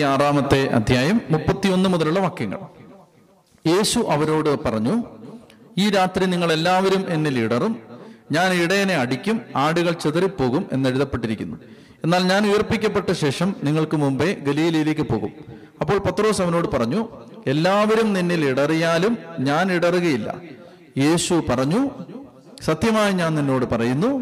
ഇരുപത്തിയാറാമത്തെ അധ്യായം മുപ്പത്തിയൊന്ന് മുതലുള്ള വാക്യങ്ങൾ. യേശു അവരോട് പറഞ്ഞു ഈ രാത്രി നിങ്ങൾ എല്ലാവരും എന്നിൽ ഇടറും. ഞാൻ ഇടയനെ അടിക്കും ആടുകൾ ചെതറിപ്പോകും എന്നെഴുതപ്പെട്ടിരിക്കുന്നു എന്നാൽ ഞാൻ ഉയർപ്പിക്കപ്പെട്ട ശേഷം നിങ്ങൾക്ക് മുമ്പേ ഗലീലയിലേക്ക് പോകും. അപ്പോൾ പത്രോസ് അവനോട് പറഞ്ഞു എല്ലാവരും നിന്നിൽ ഇടറിയാലും ഞാൻ ഇടറുകയില്ല. യേശു പറഞ്ഞു സത്യമായി ഞാൻ നിന്നോട് പറയുന്നു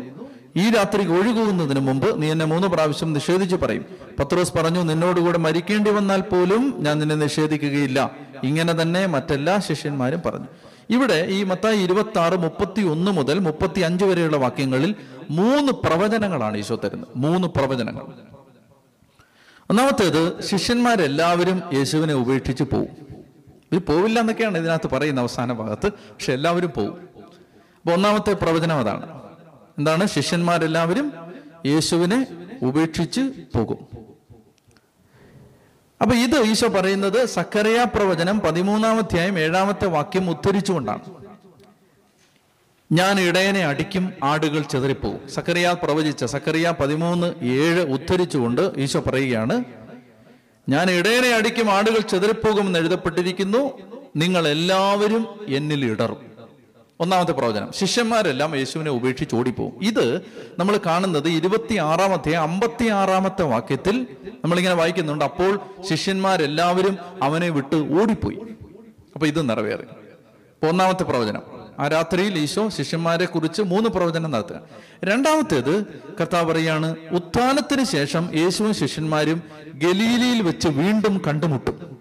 ഈ രാത്രി ഒഴുകുന്നതിന് മുമ്പ് നീ എന്നെ മൂന്ന് പ്രാവശ്യം നിഷേധിച്ച് പറയും. പത്രോസ് പറഞ്ഞു നിന്നോടുകൂടെ മരിക്കേണ്ടി വന്നാൽ പോലും ഞാൻ നിന്നെ നിഷേധിക്കുകയില്ല. ഇങ്ങനെ തന്നെ മറ്റെല്ലാ ശിഷ്യന്മാരും പറഞ്ഞു. ഇവിടെ ഈ മത്തായി ഇരുപത്തി ആറ് മുപ്പത്തി ഒന്ന് മുതൽ മുപ്പത്തി അഞ്ച് വരെയുള്ള വാക്യങ്ങളിൽ മൂന്ന് പ്രവചനങ്ങളാണ് ഈശോ തരുന്നത്. മൂന്ന് പ്രവചനങ്ങൾ. ഒന്നാമത്തേത് ശിഷ്യന്മാരെല്ലാവരും യേശുവിനെ ഉപേക്ഷിച്ച് പോകും ഇത് പോവില്ല എന്നൊക്കെയാണ് ഇതിനകത്ത് പറയുന്ന അവസാന ഭാഗത്ത് പക്ഷെ എല്ലാവരും പോകും അപ്പൊ ഒന്നാമത്തെ പ്രവചനം അതാണ്. എന്താണ്? ശിഷ്യന്മാരെല്ലാവരും യേശുവിനെ ഉപേക്ഷിച്ച് പോകും. അപ്പൊ ഇത് ഈശോ പറയുന്നത് സക്കറിയ പ്രവചനം പതിമൂന്നാമധ്യായം ഏഴാമത്തെ വാക്യം ഉദ്ധരിച്ചുകൊണ്ടാണ്. ഞാൻ ഇടയനെ അടിക്കും ആടുകൾ ചെതറിപ്പോകും. സക്കറിയ പ്രവചിച്ച സക്കറിയ പതിമൂന്ന് ഏഴ് ഉദ്ധരിച്ചുകൊണ്ട് ഈശോ പറയുകയാണ് ഞാൻ ഇടയനെ അടിക്കും ആടുകൾ ചെതറിപ്പോകും എന്ന് എഴുതപ്പെട്ടിരിക്കുന്നു. നിങ്ങൾ എല്ലാവരും എന്നിൽ ഇടറും. ഒന്നാമത്തെ പ്രവചനം. ശിഷ്യന്മാരെല്ലാം യേശുവിനെ ഉപേക്ഷിച്ച് ഓടിപ്പോകും ഇത് നമ്മൾ കാണുന്നത് ഇരുപത്തി ആറാമത്തെ അമ്പത്തി ആറാമത്തെ വാക്യത്തിൽ നമ്മളിങ്ങനെ വായിക്കുന്നുണ്ട്. അപ്പോൾ ശിഷ്യന്മാരെല്ലാവരും അവനെ വിട്ട് ഓടിപ്പോയി. അപ്പൊ ഇത് നിറവേറി. അപ്പൊ ഒന്നാമത്തെ പ്രവചനം. ആ രാത്രിയിൽ ഈശോ ശിഷ്യന്മാരെ കുറിച്ച് മൂന്ന് പ്രവചനം നടത്തുക. രണ്ടാമത്തേത് കർത്താവ് പറയാണ് ഉത്ഥാനത്തിന് ശേഷം യേശുവും ശിഷ്യന്മാരും ഗലീലിയിൽ വെച്ച് വീണ്ടും കണ്ടുമുട്ടും.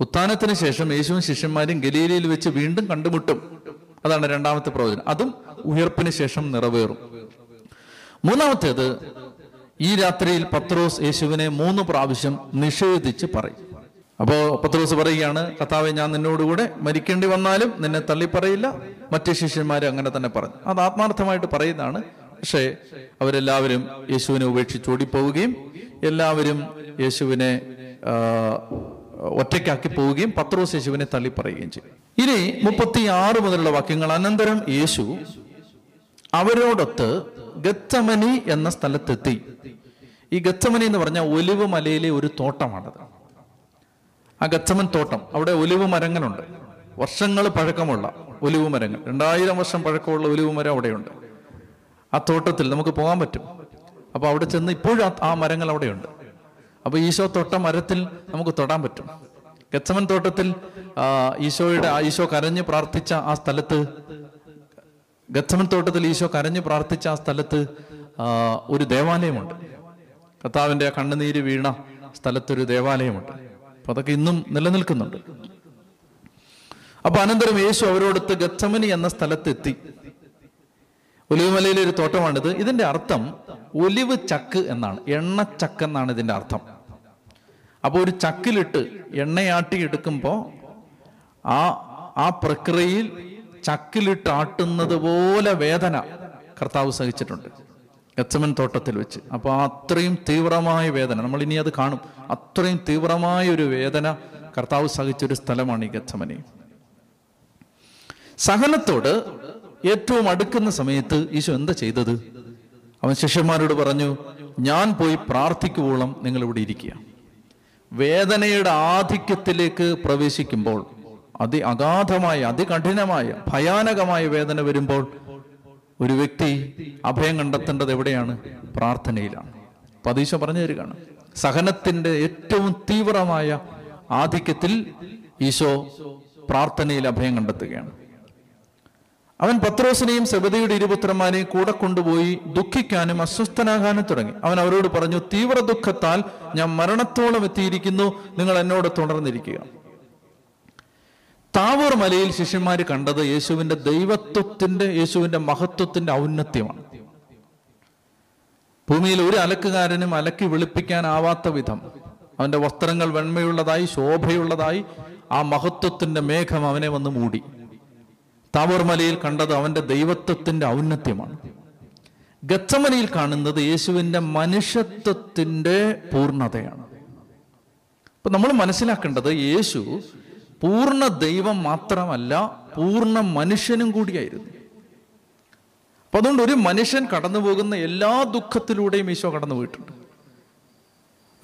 ഉത്ഥാനത്തിന് ശേഷം യേശുവും ശിഷ്യന്മാരും ഗലീലിയിൽ വെച്ച് വീണ്ടും കണ്ടുമുട്ടും. അതാണ് രണ്ടാമത്തെ പ്രവചനം. അതും ഉയർപ്പിന് ശേഷം നിറവേറും. മൂന്നാമത്തേത് ഈ രാത്രിയിൽ പത്രോസ് യേശുവിനെ മൂന്ന് പ്രാവശ്യം നിഷേധിച്ച് പറയും. അപ്പോ പത്രോസ് പറയുകയാണ് കർത്താവെ ഞാൻ നിന്നോടുകൂടെ മരിക്കേണ്ടി വന്നാലും നിന്നെ തള്ളിപ്പറയില്ല. മറ്റു ശിഷ്യന്മാരെ അങ്ങനെ തന്നെ പറഞ്ഞു. അത് ആത്മാർത്ഥമായിട്ട് പറയുന്നതാണ്. പക്ഷേ അവരെല്ലാവരും യേശുവിനെ ഉപേക്ഷിച്ച് ഓടിപ്പോവുകയും എല്ലാവരും യേശുവിനെ ഒറ്റയ്ക്കാക്കി പോവുകയും പത്രോസ് യേശുവിനെ തള്ളി പറയുകയും ചെയ്യും ഇനി മുപ്പത്തി ആറ് മുതലുള്ള വാക്യങ്ങൾ. അനന്തരം യേശു അവരോടൊത്ത് ഗത്തമനി എന്ന സ്ഥലത്തെത്തി. ഈ ഗത്തമനി എന്ന് പറഞ്ഞാൽ ഒലിവ് മലയിലെ ഒരു തോട്ടമാണത്. ആ ഗത്തമൻ തോട്ടം. അവിടെ ഒലിവ് മരങ്ങളുണ്ട്. വർഷങ്ങൾ പഴക്കമുള്ള ഒലിവ് മരങ്ങൾ. രണ്ടായിരം വർഷം പഴക്കമുള്ള ഒലിവ് മരം അവിടെയുണ്ട്. ആ തോട്ടത്തിൽ നമുക്ക് പോകാൻ പറ്റും. അപ്പൊ അവിടെ ചെന്ന് ഇപ്പോഴും ആ മരങ്ങൾ അവിടെയുണ്ട്. അപ്പൊ ഈശോ തൊട്ട മരത്തിൽ നമുക്ക് തൊടാൻ പറ്റും. ഗച്ചമൻ തോട്ടത്തിൽ ഈശോയുടെ ഈശോ കരഞ്ഞ് പ്രാർത്ഥിച്ച ആ സ്ഥലത്ത് ഗച്ചമൻ തോട്ടത്തിൽ ഈശോ കരഞ്ഞ് പ്രാർത്ഥിച്ച ആ സ്ഥലത്ത് ഒരു ദേവാലയമുണ്ട്. കർത്താവിന്റെ ആ കണ്ണുനീര് വീണ സ്ഥലത്തൊരു ദേവാലയമുണ്ട്. അപ്പൊ അതൊക്കെ ഇന്നും നിലനിൽക്കുന്നുണ്ട്. അപ്പൊ അനന്തരം യേശു അവരോടൊത്ത് ഗച്ചമനി എന്ന സ്ഥലത്തെത്തി. ഒലിവുമലയിലെ ഒരു തോട്ടമാണിത്. ഇതിന്റെ അർത്ഥം ഒലിവ് ചക്ക് എന്നാണ്. എണ്ണ ചക്ക് എന്നാണ് ഇതിന്റെ അർത്ഥം. അപ്പോൾ ഒരു ചക്കിലിട്ട് എണ്ണയാട്ടി എടുക്കുമ്പോൾ ആ ആ പ്രക്രിയയിൽ ചക്കിലിട്ട് ആട്ടുന്നത് പോലെ വേദന കർത്താവ് സഹിച്ചിട്ടുണ്ട്. ഗച്ചമൻ തോട്ടത്തിൽ വെച്ച്. അപ്പോൾ അത്രയും തീവ്രമായ വേദന. നമ്മൾ ഇനി അത് കാണും. അത്രയും തീവ്രമായ ഒരു വേദന കർത്താവ് സഹിച്ചൊരു സ്ഥലമാണ് ഈ ഗച്ചമനെ സഹനത്തോട് ഏറ്റവും അടുക്കുന്ന സമയത്ത് ഈശോ എന്താ ചെയ്തത്? അവൻ ശിഷ്യന്മാരോട് പറഞ്ഞു ഞാൻ പോയി പ്രാർത്ഥിക്കുവോളം നിങ്ങൾ ഇവിടെ ഇരിക്കുക. വേദനയുടെ ആധിക്യത്തിലേക്ക് പ്രവേശിക്കുമ്പോൾ അതി അഗാധമായ അതികഠിനമായ ഭയാനകമായ വേദന വരുമ്പോൾ ഒരു വ്യക്തി അഭയം കണ്ടെത്തേണ്ടത് എവിടെയാണ്? പ്രാർത്ഥനയിലാണ്. പതീശ പറഞ്ഞു തരികയാണ്. സഹനത്തിന്റെ ഏറ്റവും തീവ്രമായ ആധിക്യത്തിൽ ഈശോ പ്രാർത്ഥനയിൽ അഭയം കണ്ടെത്തുകയാണ്. അവൻ പത്രോസിനെയും സബദയുടെ ഇരുപുത്രന്മാരെയും കൂടെ കൊണ്ടുപോയി ദുഃഖിക്കാനും അസ്വസ്ഥനാകാനും തുടങ്ങി. അവൻ അവരോട് പറഞ്ഞു തീവ്ര ദുഃഖത്താൽ ഞാൻ മരണത്തോളം എത്തിയിരിക്കുന്നു. നിങ്ങൾ എന്നോട് തുടർന്നിരിക്കുക. താവൂർ മലയിൽ ശിഷ്യന്മാർ കണ്ടത് യേശുവിന്റെ ദൈവത്വത്തിന്റെ യേശുവിന്റെ മഹത്വത്തിന്റെ ഔന്നത്യമാണ്. ഭൂമിയിൽ ഒരു അലക്കുകാരനും അലക്കി വെളുപ്പിക്കാനാവാത്ത വിധം അവന്റെ വസ്ത്രങ്ങൾ വെണ്മയുള്ളതായി ശോഭയുള്ളതായി ആ മഹത്വത്തിന്റെ മേഘം അവനെ വന്ന് മൂടി. താവൂർ മലയിൽ കണ്ടത് അവന്റെ ദൈവത്വത്തിന്റെ ഔന്നത്യമാണ്. ഗച്ചമനയിൽ കാണുന്നത് യേശുവിന്റെ മനുഷ്യത്വത്തിന്റെ പൂർണതയാണ്. അപ്പൊ നമ്മൾ മനസ്സിലാക്കേണ്ടത് യേശു പൂർണ ദൈവം മാത്രമല്ല പൂർണ മനുഷ്യനും കൂടിയായിരുന്നു. അപ്പൊ അതുകൊണ്ട് ഒരു മനുഷ്യൻ കടന്നു പോകുന്ന എല്ലാ ദുഃഖത്തിലൂടെയും ഈശോ കടന്നു പോയിട്ടുണ്ട്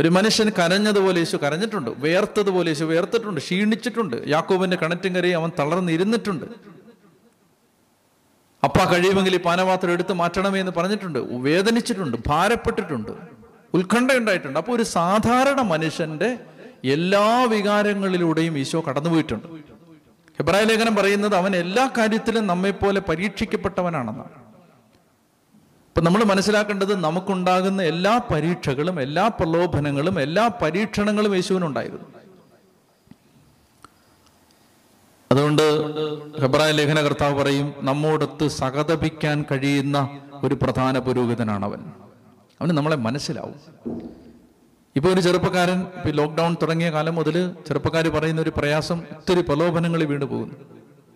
ഒരു മനുഷ്യൻ കരഞ്ഞതുപോലെ യേശു കരഞ്ഞിട്ടുണ്ട് വേർത്തതുപോലെ യേശു വേർത്തിട്ടുണ്ട് ക്ഷീണിച്ചിട്ടുണ്ട്. യാക്കോബിന്റെ കണറ്റും കരയും അവൻ തളർന്നിരുന്നിട്ടുണ്ട്. അപ്പ കഴിയുമെങ്കിൽ ഈ പാനപാത്രം എടുത്ത് മാറ്റണമേ എന്ന് പറഞ്ഞിട്ടുണ്ട്. വേദനിച്ചിട്ടുണ്ട് ഭാരപ്പെട്ടിട്ടുണ്ട് ഉത്കണ്ഠ ഉണ്ടായിട്ടുണ്ട്. അപ്പോൾ ഒരു സാധാരണ മനുഷ്യന്റെ എല്ലാ വികാരങ്ങളിലൂടെയും ഈശോ കടന്നുപോയിട്ടുണ്ട്. ഹെബ്രായ ലേഖനം പറയുന്നത് അവൻ എല്ലാ കാര്യത്തിലും നമ്മെപ്പോലെ പരീക്ഷിക്കപ്പെട്ടവനാണെന്നാണ്. അപ്പൊ നമ്മൾ മനസ്സിലാക്കേണ്ടത് നമുക്കുണ്ടാകുന്ന എല്ലാ പരീക്ഷകളും എല്ലാ പ്രലോഭനങ്ങളും എല്ലാ പരീക്ഷണങ്ങളും യേശുവിനുണ്ടായിരുന്നു. അതുകൊണ്ട് ഹെബ്രായ ലേഖന കർത്താവ് പറയും നമ്മോടൊത്ത് സഹതപിക്കാൻ കഴിയുന്ന ഒരു പ്രധാന പുരോഹിതനാണ് അവൻ അവന് നമ്മളെ മനസ്സിലാവും. ഇപ്പൊ ഒരു ചെറുപ്പക്കാരൻ ഇപ്പൊ ലോക്ക്ഡൌൺ തുടങ്ങിയ കാലം മുതൽ ചെറുപ്പക്കാർ പറയുന്ന ഒരു പ്രയാസം ഒത്തിരി പ്രലോഭനങ്ങളിൽ വീണു പോകുന്നു.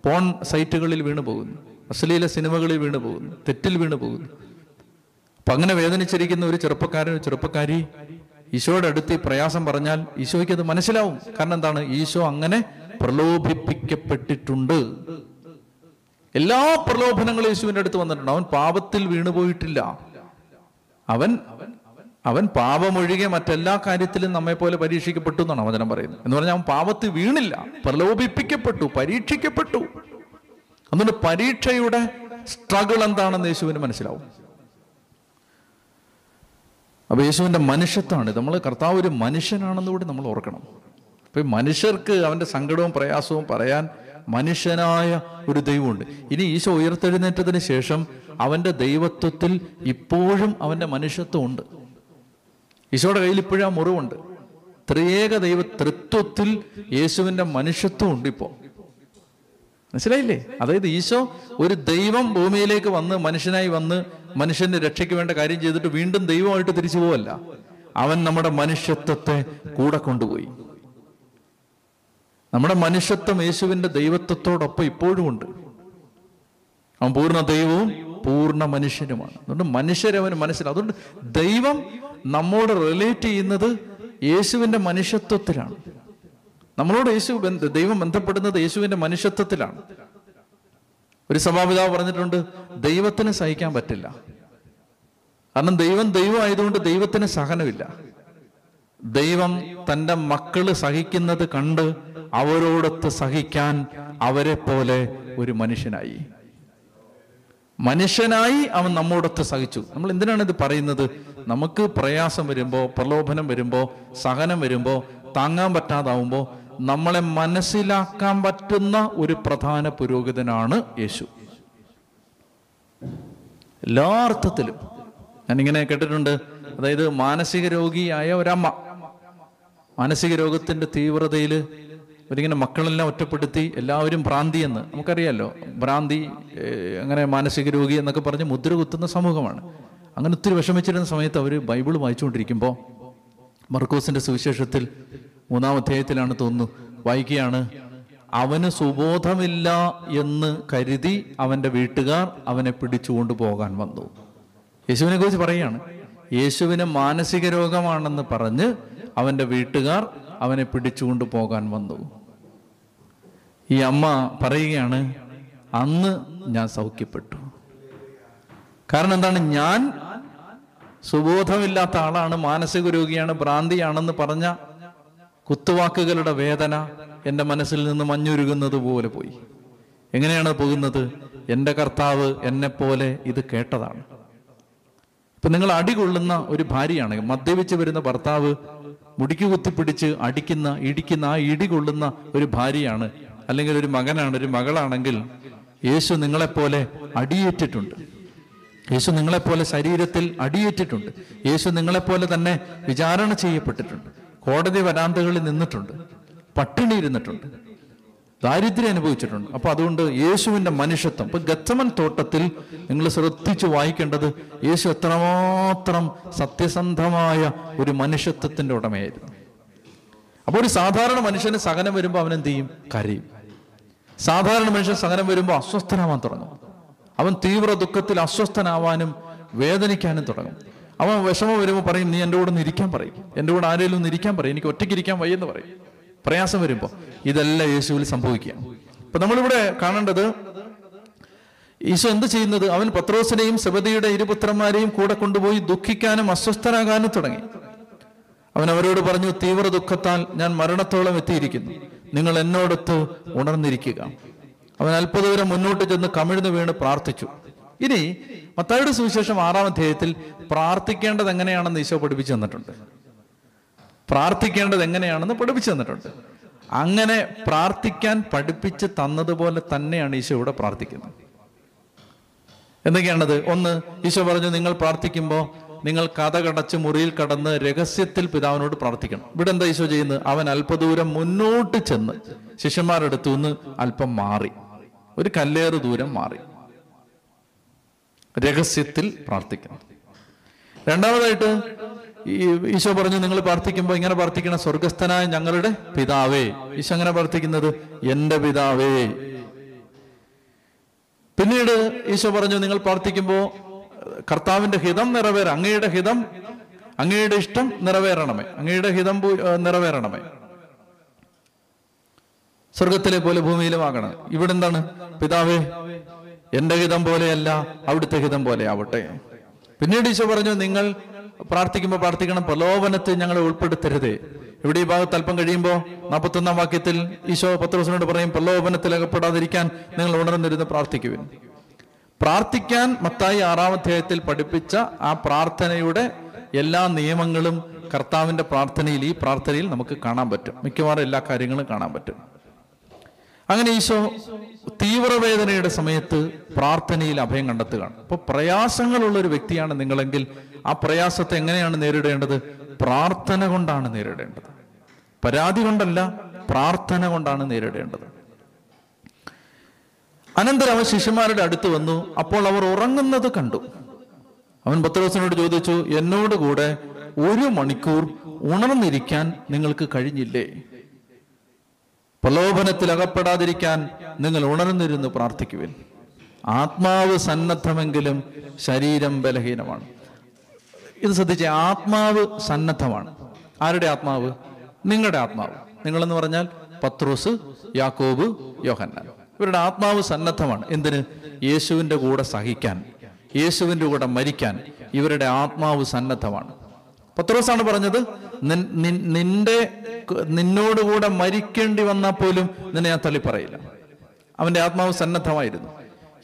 പോൺ സൈറ്റുകളിൽ വീണു പോകുന്നു. അശ്ലീല സിനിമകളിൽ വീണു പോകുന്നു. തെറ്റിൽ വീണു പോകുന്നു. അപ്പൊ അങ്ങനെ വേദനിച്ചിരിക്കുന്ന ഒരു ചെറുപ്പക്കാരൻ ചെറുപ്പക്കാരി ഈശോയുടെ അടുത്ത് പ്രയാസം പറഞ്ഞാൽ ഈശോയ്ക്ക് അത് മനസ്സിലാവും. കാരണം എന്താണ്? ഈശോ അങ്ങനെ പ്രലോഭിപ്പിക്കപ്പെട്ടിട്ടുണ്ട്. എല്ലാ പ്രലോഭനങ്ങളും യേശുവിന്റെ അടുത്ത് വന്നിട്ടുണ്ട്. അവൻ പാപത്തിൽ വീണുപോയിട്ടില്ല. അവൻ അവൻ പാപമൊഴികെ മറ്റെല്ലാ കാര്യത്തിലും നമ്മെ പോലെ പരീക്ഷിക്കപ്പെട്ടു എന്നാണ് വചനം പറയുന്നത്. എന്ന് പറഞ്ഞാൽ അവൻ പാപത്തിൽ വീണില്ല. പ്രലോഭിപ്പിക്കപ്പെട്ടു പരീക്ഷിക്കപ്പെട്ടു. അതുകൊണ്ട് പരീക്ഷയുടെ സ്ട്രഗിൾ എന്താണെന്ന് യേശുവിന് മനസ്സിലാവും. അപ്പൊ യേശുവിന്റെ മനുഷ്യത്വമാണ്. നമ്മൾ കർത്താവ് ഒരു മനുഷ്യനാണെന്നുകൂടി നമ്മൾ ഓർക്കണം. അപ്പൊ ഈ മനുഷ്യർക്ക് അവന്റെ സങ്കടവും പ്രയാസവും പറയാൻ മനുഷ്യനായ ഒരു ദൈവമുണ്ട്. ഇനി ഈശോ ഉയർത്തെഴുന്നേറ്റതിന് ശേഷം അവന്റെ ദൈവത്വത്തിൽ ഇപ്പോഴും അവന്റെ മനുഷ്യത്വം ഉണ്ട്. ഈശോയുടെ കയ്യിൽ ഇപ്പോഴും ആ മുറിവുണ്ട്. ത്രിയേക ദൈവ തൃത്വത്തിൽ യേശുവിന്റെ മനുഷ്യത്വം ഉണ്ട് ഇപ്പോ. മനസ്സിലായില്ലേ? അതായത് ഈശോ ഒരു ദൈവം ഭൂമിയിലേക്ക് വന്ന് മനുഷ്യനായി വന്ന് മനുഷ്യന്റെ രക്ഷയ്ക്ക് വേണ്ട കാര്യം ചെയ്തിട്ട് വീണ്ടും ദൈവമായിട്ട് തിരിച്ചു പോവല്ല. അവൻ നമ്മുടെ മനുഷ്യത്വത്തെ കൂടെ കൊണ്ടുപോയി. നമ്മുടെ മനുഷ്യത്വം യേശുവിന്റെ ദൈവത്വത്തോടൊപ്പം ഇപ്പോഴും ഉണ്ട്. അവൻ പൂർണ ദൈവവും പൂർണ മനുഷ്യനുമാണ്. അതുകൊണ്ട് മനുഷ്യരവന് മനസ്സിലാവും അതുകൊണ്ട് ദൈവം നമ്മോട് റിലേറ്റ് ചെയ്യുന്നത് യേശുവിന്റെ മനുഷ്യത്വത്തിലാണ്. നമ്മളോട് യേശു ദൈവം ബന്ധപ്പെടുന്നത് യേശുവിന്റെ മനുഷ്യത്വത്തിലാണ്. ഒരു സഭാപിതാവ് പറഞ്ഞിട്ടുണ്ട് ദൈവത്തിന് സഹിക്കാൻ പറ്റില്ല. കാരണം ദൈവം ദൈവം ആയതുകൊണ്ട് ദൈവത്തിന് സഹനമില്ല. ദൈവം തന്റെ മക്കൾ സഹിക്കുന്നത് കണ്ട് അവരോടൊത്ത് സഹിക്കാൻ അവരെ പോലെ ഒരു മനുഷ്യനായി. മനുഷ്യനായി അവൻ നമ്മോടൊത്ത് സഹിച്ചു. നമ്മൾ എന്തിനാണ് ഇത് പറയുന്നത്? നമുക്ക് പ്രയാസം വരുമ്പോൾ പ്രലോഭനം വരുമ്പോൾ സഹനം വരുമ്പോൾ താങ്ങാൻ പറ്റാതാവുമ്പോൾ നമ്മളെ മനസ്സിലാക്കാൻ പറ്റുന്ന ഒരു പ്രധാന പുരോഹിതനാണ് യേശു. എല്ലാ അർത്ഥത്തിലും. ഞാനിങ്ങനെ കേട്ടിട്ടുണ്ട്. അതായത് മാനസിക രോഗിയായ ഒരമ്മ. മാനസിക രോഗത്തിന്റെ തീവ്രതയിൽ ഒരിങ്ങനെ മക്കളെല്ലാം ഒറ്റപ്പെടുത്തി എല്ലാവരും ഭ്രാന്തി എന്ന് നമുക്കറിയാലോ. ഭ്രാന്തി അങ്ങനെ മാനസിക രോഗി എന്നൊക്കെ പറഞ്ഞ് മുദ്ര കുത്തുന്ന സമൂഹമാണ്. അങ്ങനെ ഒത്തിരി വിഷമിച്ചിരുന്ന സമയത്ത് അവർ ബൈബിൾ വായിച്ചുകൊണ്ടിരിക്കുമ്പോൾ മർക്കോസിന്റെ സുവിശേഷത്തിൽ മൂന്നാം അധ്യായത്തിലാണ് തോന്നുന്നു വായിക്കുകയാണ് അവന് സുബോധമില്ല എന്ന് കരുതി അവന്റെ വീട്ടുകാർ അവനെ പിടിച്ചുകൊണ്ട് പോകാൻ വന്നു. യേശുവിനെ കുറിച്ച് പറയുകയാണ് യേശുവിന് മാനസിക രോഗമാണെന്ന് പറഞ്ഞ് അവന്റെ വീട്ടുകാർ അവനെ പിടിച്ചുകൊണ്ട് പോകാൻ വന്നു. ഈ അമ്മ പറയുകയാണ് അന്ന് ഞാൻ സൗഖ്യപ്പെട്ടു. കാരണം എന്താണ്? ഞാൻ സുബോധമില്ലാത്ത ആളാണ് മാനസിക രോഗിയാണ് ഭ്രാന്തിയാണെന്ന് പറഞ്ഞ കുത്തുവാക്കുകളുടെ വേദന എന്റെ മനസ്സിൽ നിന്ന് മഞ്ഞുരുകുന്നത് പോലെ പോയി. എങ്ങനെയാണ് പോകുന്നത്? എന്റെ കർത്താവ് എന്നെപ്പോലെ ഇത് കേട്ടതാണ്. ഇപ്പൊ നിങ്ങൾ അടികൊള്ളുന്ന ഒരു ഭാര്യയാണ്. മദ്യപിച്ച് വരുന്ന ഭർത്താവ് മുടിക്ക് കുത്തിപ്പിടിച്ച് അടിക്കുന്ന ഇടിക്കുന്ന ആ ഇടി കൊള്ളുന്ന ഒരു ഭാര്യയാണ്. അല്ലെങ്കിൽ ഒരു മകനാണ് ഒരു മകളാണെങ്കിൽ യേശു നിങ്ങളെപ്പോലെ അടിയേറ്റിട്ടുണ്ട്. യേശു നിങ്ങളെപ്പോലെ ശരീരത്തിൽ അടിയേറ്റിട്ടുണ്ട്. യേശു നിങ്ങളെപ്പോലെ തന്നെ വിചാരണ ചെയ്യപ്പെട്ടിട്ടുണ്ട്. കോടതി വരാന്തകളിൽ നിന്നിട്ടുണ്ട്. പട്ടിണി ഇരുന്നിട്ടുണ്ട്. ദാരിദ്ര്യം അനുഭവിച്ചിട്ടുണ്ട്. അപ്പൊ അതുകൊണ്ട് യേശുവിന്റെ മനുഷ്യത്വം ഇപ്പൊ ഗത്തമൻ തോട്ടത്തിൽ നിങ്ങൾ ശ്രദ്ധിച്ചു വായിക്കേണ്ടത് യേശു എത്രമാത്രം സത്യസന്ധമായ ഒരു മനുഷ്യത്വത്തിന്റെ ഉടമയായിരുന്നു. അപ്പോൾ ഒരു സാധാരണ മനുഷ്യന് സഹനം വരുമ്പോൾ അവൻ എന്ത് ചെയ്യും? കരയും. സാധാരണ മനുഷ്യൻ സഹനം വരുമ്പോൾ അസ്വസ്ഥനാവാൻ തുടങ്ങും. അവൻ തീവ്ര ദുഃഖത്തിൽ അസ്വസ്ഥനാവാനും വേദനിക്കാനും തുടങ്ങും. അവൻ വിഷമം വരുമ്പോൾ പറയും നീ എന്റെ കൂടെ ഒന്ന് ഇരിക്കാൻ പറയും. എന്റെ കൂടെ ആരെങ്കിലും ഒന്ന് ഇരിക്കാൻ പറയും. എനിക്ക് ഒറ്റയ്ക്ക് ഇരിക്കാൻ വയ്യെന്ന് പറയും. പ്രയാസം വരുമ്പോൾ ഇതെല്ലാം യേശുവിൽ സംഭവിക്കുക അപ്പൊ നമ്മളിവിടെ കാണേണ്ടത് ഈശോ എന്ത് ചെയ്യുന്നത്? അവൻ പത്രോസിനെയും സെബദിയുടെ ഇരുപുത്രന്മാരെയും കൂടെ കൊണ്ടുപോയി ദുഃഖിക്കാനും അസ്വസ്ഥനാകാനും തുടങ്ങി. അവൻ അവരോട് പറഞ്ഞു തീവ്ര ദുഃഖത്താൽ ഞാൻ മരണത്തോളം എത്തിയിരിക്കുന്നു. നിങ്ങൾ എന്നോടൊത്ത് ഉണർന്നിരിക്കുക. അവൻ അല്പദൂരം മുന്നോട്ട് ചെന്ന് കമിഴ്ന്നു വീണ് പ്രാർത്ഥിച്ചു. ഇനി മത്തായുടെ സുവിശേഷം ആറാം അധ്യായത്തിൽ പ്രാർത്ഥിക്കേണ്ടത് എങ്ങനെയാണെന്ന് ഈശോ പഠിപ്പിച്ചു തന്നിട്ടുണ്ട്. പ്രാർത്ഥിക്കേണ്ടത് എങ്ങനെയാണെന്ന് പഠിപ്പിച്ചു തന്നിട്ടുണ്ട്. അങ്ങനെ പ്രാർത്ഥിക്കാൻ പഠിപ്പിച്ച് തന്നതുപോലെ തന്നെയാണ് ഈശോ ഇവിടെ പ്രാർത്ഥിക്കുന്നത്. എന്തൊക്കെയാണത്? ഒന്ന് ഈശോ പറഞ്ഞു നിങ്ങൾ പ്രാർത്ഥിക്കുമ്പോൾ നിങ്ങൾ കഥ കടച്ച് മുറിയിൽ കടന്ന് രഹസ്യത്തിൽ പിതാവിനോട് പ്രാർത്ഥിക്കണം. ഇവിടെ എന്താ ഈശോ ചെയ്യുന്നത്? അവൻ അല്പദൂരം മുന്നോട്ട് ചെന്ന് ശിഷ്യന്മാരെടുത്തു നിന്ന് അല്പം മാറി. ഒരു കല്ലേറ് ദൂരം മാറി. രഹസ്യത്തിൽ പ്രാർത്ഥിക്കണം. രണ്ടാമതായിട്ട് ഈ ഈശോ പറഞ്ഞു നിങ്ങൾ പ്രാർത്ഥിക്കുമ്പോൾ ഇങ്ങനെ പ്രാർത്ഥിക്കണം സ്വർഗസ്ഥനായ ഞങ്ങളുടെ പിതാവേ. ഈശോ അങ്ങനെ പ്രാർത്ഥിക്കുന്നത്? എന്റെ പിതാവേ. പിന്നീട് ഈശോ പറഞ്ഞു നിങ്ങൾ പ്രാർത്ഥിക്കുമ്പോൾ കർത്താവിന്റെ ഹിതം നിറവേറാം അങ്ങയുടെ ഹിതം അങ്ങയുടെ ഇഷ്ടം നിറവേറണമേ. അങ്ങയുടെ ഹിതം നിറവേറണമേ. സ്വർഗത്തിലെ പോലെ ഭൂമിയിലും ആകണം ഇവിടെ എന്താണ്? പിതാവേ എന്റെ ഹിതം പോലെയല്ല അവിടുത്തെ ഹിതം പോലെ ആവട്ടെ പിന്നീട് ഈശോ പറഞ്ഞു നിങ്ങൾ പ്രാർത്ഥിക്കുമ്പോൾ പ്രാർത്ഥിക്കണം പ്രലോഭനത്തെ ഞങ്ങളെ ഉൾപ്പെടുത്തരുതേ. ഇവിടെ ഈ ഭാഗത്ത് അല്പം കഴിയുമ്പോൾ നാൽപ്പത്തൊന്നാം വാക്യത്തിൽ ഈശോ പത്രോസിനോട് പറയും പ്രലോഭനത്തിൽ അകപ്പെടാതിരിക്കാൻ നിങ്ങൾ ഉണർന്നിരുന്ന് പ്രാർത്ഥിക്കുവിൻ. പ്രാർത്ഥിക്കാൻ മത്തായി ആറാം അധ്യായത്തിൽ പഠിപ്പിച്ച ആ പ്രാർത്ഥനയുടെ എല്ലാ നിയമങ്ങളും കർത്താവിന്റെ പ്രാർത്ഥനയിൽ ഈ പ്രാർത്ഥനയിൽ നമുക്ക് കാണാൻ പറ്റും. മിക്കവാറും എല്ലാ കാര്യങ്ങളും കാണാൻ പറ്റും. അങ്ങനെ ഈശോ തീവ്രവേദനയുടെ സമയത്ത് പ്രാർത്ഥനയിൽ അഭയം കണ്ടെത്തുകയാണ്. അപ്പൊ പ്രയാസങ്ങളുള്ള ഒരു വ്യക്തിയാണ് നിങ്ങളെങ്കിൽ ആ പ്രയാസത്തെ എങ്ങനെയാണ് നേരിടേണ്ടത്? പ്രാർത്ഥന കൊണ്ടാണ് നേരിടേണ്ടത്. പരാതി കൊണ്ടല്ല പ്രാർത്ഥന കൊണ്ടാണ് നേരിടേണ്ടത്. അനന്തരം അവൻ ശിഷ്യന്മാരുടെ അടുത്ത് വന്നു. അപ്പോൾ അവർ ഉറങ്ങുന്നത് കണ്ടു. അവൻ പത്രോസിനോട് ചോദിച്ചു എന്നോട് കൂടെ ഒരു മണിക്കൂർ ഉണർന്നിരിക്കാൻ നിങ്ങൾക്ക് കഴിഞ്ഞില്ലേ? പ്രലോഭനത്തിൽ അകപ്പെടാതിരിക്കാൻ നിങ്ങൾ ഉണർന്നിരുന്ന് പ്രാർത്ഥിക്കുവിൻ. ആത്മാവ് സന്നദ്ധമെങ്കിലും ശരീരം ബലഹീനമാണ്. ഇത് ശ്രദ്ധിച്ച ആത്മാവ് സന്നദ്ധമാണ്. ആരുടെ ആത്മാവ്? നിങ്ങളുടെ ആത്മാവ്. നിങ്ങളെന്ന് പറഞ്ഞാൽ പത്രോസ് യാക്കോബ് യോഹന്നാൻ. ഇവരുടെ ആത്മാവ് സന്നദ്ധമാണ്. എന്തിന്? യേശുവിന്റെ കൂടെ സഹിക്കാൻ യേശുവിന്റെ കൂടെ മരിക്കാൻ ഇവരുടെ ആത്മാവ് സന്നദ്ധമാണ്. പത്രോസാണ് പറഞ്ഞത് നിന്റെ നിന്നോടുകൂടെ മരിക്കേണ്ടി വന്നാൽ പോലും നിന്നെ ഞാൻ തള്ളി പറയില്ല അവന്റെ ആത്മാവ് സന്നദ്ധമായിരുന്നു.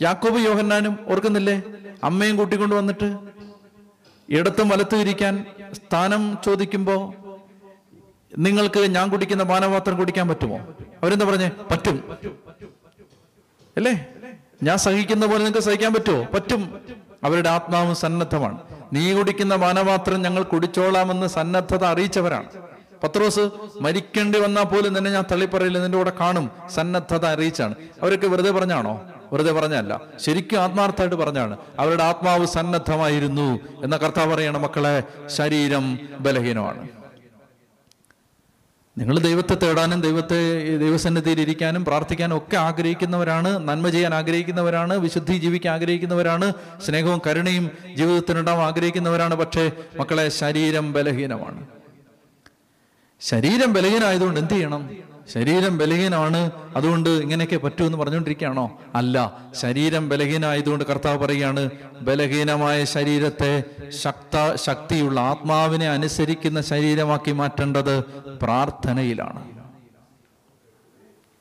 യാക്കോബ് യോഹന്നാനും ഓർക്കുന്നില്ലേ? അമ്മയും കൂട്ടിക്കൊണ്ട് വന്നിട്ട് ഇടത്തും വലത്തും ഇരിക്കാൻ സ്ഥാനം ചോദിക്കുമ്പോൾ നിങ്ങൾക്ക് ഞാൻ കുടിക്കുന്ന പാനപാത്രം കുടിക്കാൻ പറ്റുമോ? അവരെന്താ പറഞ്ഞേ? പറ്റും. അല്ലേ? ഞാൻ സഹിക്കുന്ന പോലെ നിങ്ങൾക്ക് സഹിക്കാൻ പറ്റുമോ? പറ്റും. അവരുടെ ആത്മാവ് സന്നദ്ധമാണ്. നീ കുടിക്കുന്ന പാനപാത്രം ഞങ്ങൾ കുടിച്ചോളാമെന്ന് സന്നദ്ധത അറിയിച്ചവരാണ്. പത്രോസ് മരിക്കേണ്ടി വന്നാൽ പോലും നിന്നെ ഞാൻ തള്ളിപ്പറയില്ല നിന്റെ കൂടെ കാണും. സന്നദ്ധത അറിയിച്ചാണ്. അവരൊക്കെ വെറുതെ പറഞ്ഞാണോ? വെറുതെ പറഞ്ഞല്ല. ശരിക്കും ആത്മാർത്ഥമായിട്ട് പറഞ്ഞാണ്. അവരുടെ ആത്മാവ് സന്നദ്ധമായിരുന്നു എന്ന കർത്താവ് പറയണം മക്കളെ ശരീരം ബലഹീനമാണ്. നിങ്ങൾ ദൈവത്തെ തേടാനും ദൈവത്തെ ദൈവസന്നിധിയിൽ ഇരിക്കാനും പ്രാർത്ഥിക്കാനും ഒക്കെ ആഗ്രഹിക്കുന്നവരാണ് നന്മ ചെയ്യാൻ ആഗ്രഹിക്കുന്നവരാണ് വിശുദ്ധി ജീവിക്കാൻ ആഗ്രഹിക്കുന്നവരാണ് സ്നേഹവും കരുണയും ജീവിതത്തിനുണ്ടാവാൻ ആഗ്രഹിക്കുന്നവരാണ്. പക്ഷേ മക്കളെ ശരീരം ബലഹീനമാണ്. ശരീരം ബലഹീനമായതുകൊണ്ട് എന്ത് ചെയ്യണം? ശരീരം ബലഹീനമാണ് അതുകൊണ്ട് ഇങ്ങനെയൊക്കെ പറ്റുമെന്ന് പറഞ്ഞുകൊണ്ടിരിക്കുകയാണോ? അല്ല ശരീരം ബലഹീനമായതുകൊണ്ട് കർത്താവ് പറയുകയാണ് ബലഹീനമായ ശരീരത്തെ ശക്ത ശക്തിയുള്ള ആത്മാവിനെ അനുസരിക്കുന്ന ശരീരമാക്കി മാറ്റേണ്ടത് പ്രാർത്ഥനയിലാണ്.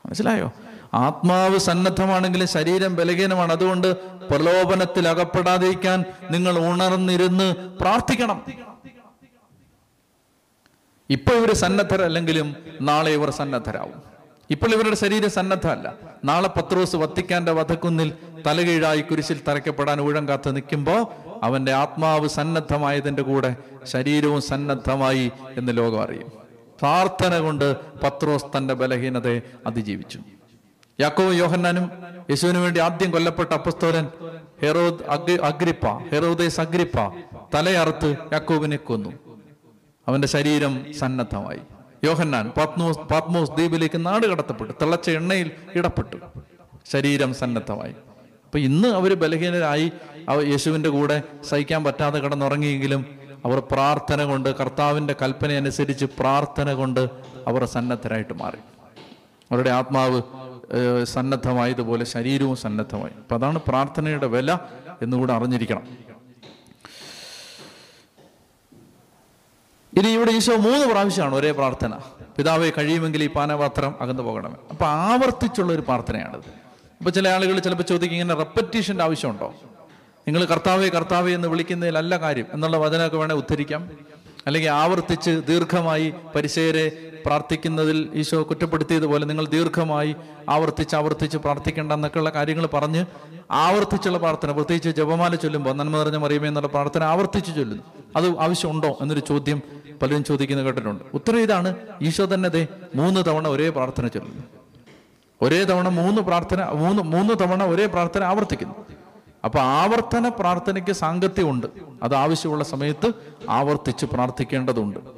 മനസ്സിലായോ? ആത്മാവ് സന്നദ്ധമാണെങ്കിൽ ശരീരം ബലഹീനമാണ് അതുകൊണ്ട് പ്രലോഭനത്തിൽ അകപ്പെടാതിരിക്കാൻ നിങ്ങൾ ഉണർന്നിരുന്ന് പ്രാർത്ഥിക്കണം. ഇപ്പൊ ഇവർ സന്നദ്ധരല്ലെങ്കിലും നാളെ ഇവർ സന്നദ്ധരാകും ഇപ്പോൾ ഇവരുടെ ശരീരം സന്നദ്ധമല്ല. നാളെ പത്രോസ് വത്തിക്കാന്റെ വധക്കുന്നിൽ തലകീഴായി കുരിശിൽ തറയ്ക്കപ്പെടാൻ ഊഴം കാത്ത് നിൽക്കുമ്പോൾ അവന്റെ ആത്മാവ് സന്നദ്ധമായതിന്റെ കൂടെ ശരീരവും സന്നദ്ധമായി എന്ന് ലോകം അറിയും. പ്രാർത്ഥന കൊണ്ട് പത്രോസ് തന്റെ ബലഹീനതയെ അതിജീവിച്ചു. യാക്കോ യോഹന്നാനും യേശുവിനു വേണ്ടി ആദ്യം കൊല്ലപ്പെട്ട അപ്പസ്തോലൻ ഹെറോദ് അഗ് അഗ്രിപ്പ ഹെറോദേസ് അഗ്രിപ്പ തലയറുത്ത് യാക്കോബിനെ കൊന്നു. അവന്റെ ശരീരം സന്നദ്ധമായി. യോഹന്നാൻ പത്മോസ് പാത്മോസ് ദ്വീപിലേക്ക് നാട് കടത്തപ്പെട്ടു. തിളച്ച എണ്ണയിൽ ഇടപെട്ടു ശരീരം സന്നദ്ധമായി. അപ്പൊ ഇന്ന് അവർ ബലഹീനരായി. അവ യേശുവിന്റെ കൂടെ സഹിക്കാൻ പറ്റാതെ കിടന്നുറങ്ങിയെങ്കിലും അവർ പ്രാർത്ഥന കൊണ്ട് കർത്താവിന്റെ കൽപ്പന അനുസരിച്ച് പ്രാർത്ഥന കൊണ്ട് അവർ സന്നദ്ധരായിട്ട് മാറി. അവരുടെ ആത്മാവ് സന്നദ്ധമായതുപോലെ ശരീരവും സന്നദ്ധമായി. അപ്പൊ അതാണ് പ്രാർത്ഥനയുടെ വില എന്നുകൂടെ അറിഞ്ഞിരിക്കണം. ഇനി ഇവിടെ ഈശോ മൂന്ന് പ്രാവശ്യമാണ് ഒരേ പ്രാർത്ഥന. പിതാവെ കഴിയുമെങ്കിൽ ഈ പാനപാത്രം അകന്നു പോകണമേ. അപ്പൊ ആവർത്തിച്ചുള്ള ഒരു പ്രാർത്ഥനയാണിത്. അപ്പൊ ചില ആളുകൾ ചിലപ്പോൾ ചോദിക്കും ഇങ്ങനെ റെപ്പറ്റീഷന്റെ ആവശ്യമുണ്ടോ? നിങ്ങൾ കർത്താവെ കർത്താവെ എന്ന് വിളിക്കുന്നതിലല്ല കാര്യം. എന്നുള്ള വചനമൊക്കെ വേണേൽ ഉദ്ധരിക്കാം. അല്ലെങ്കിൽ ആവർത്തിച്ച് ദീർഘമായി പരിശേരെ പ്രാർത്ഥിക്കുന്നതിൽ ഈശോ കുറ്റപ്പെടുത്തിയതുപോലെ നിങ്ങൾ ദീർഘമായി ആവർത്തിച്ച് ആവർത്തിച്ച് പ്രാർത്ഥിക്കേണ്ട എന്നൊക്കെയുള്ള കാര്യങ്ങൾ പറഞ്ഞ് ആവർത്തിച്ചുള്ള പ്രാർത്ഥന പ്രത്യേകിച്ച് ജപമാല ചൊല്ലുമ്പോൾ നന്മ നിറഞ്ഞ മറിയമേ എന്നുള്ള പ്രാർത്ഥന ആവർത്തിച്ച് ചൊല്ലുന്നു. അത് ആവശ്യമുണ്ടോ എന്നൊരു ചോദ്യം പലരും ചോദിക്കുന്ന കേട്ടിട്ടുണ്ട്. ഉത്തരം ഇതാണ് ഈശോ തന്നെ ദേ മൂന്ന് തവണ ഒരേ പ്രാർത്ഥന ചൊല്ലുന്നു. ഒരേ തവണ മൂന്ന് പ്രാർത്ഥന മൂന്ന് മൂന്ന് തവണ ഒരേ പ്രാർത്ഥന ആവർത്തിക്കുന്നു. അപ്പൊ ആവർത്തന പ്രാർത്ഥനയ്ക്ക് സാങ്കത്യമുണ്ട്. അത് ആവശ്യമുള്ള സമയത്ത് ആവർത്തിച്ച് പ്രാർത്ഥിക്കേണ്ടതുണ്ട്.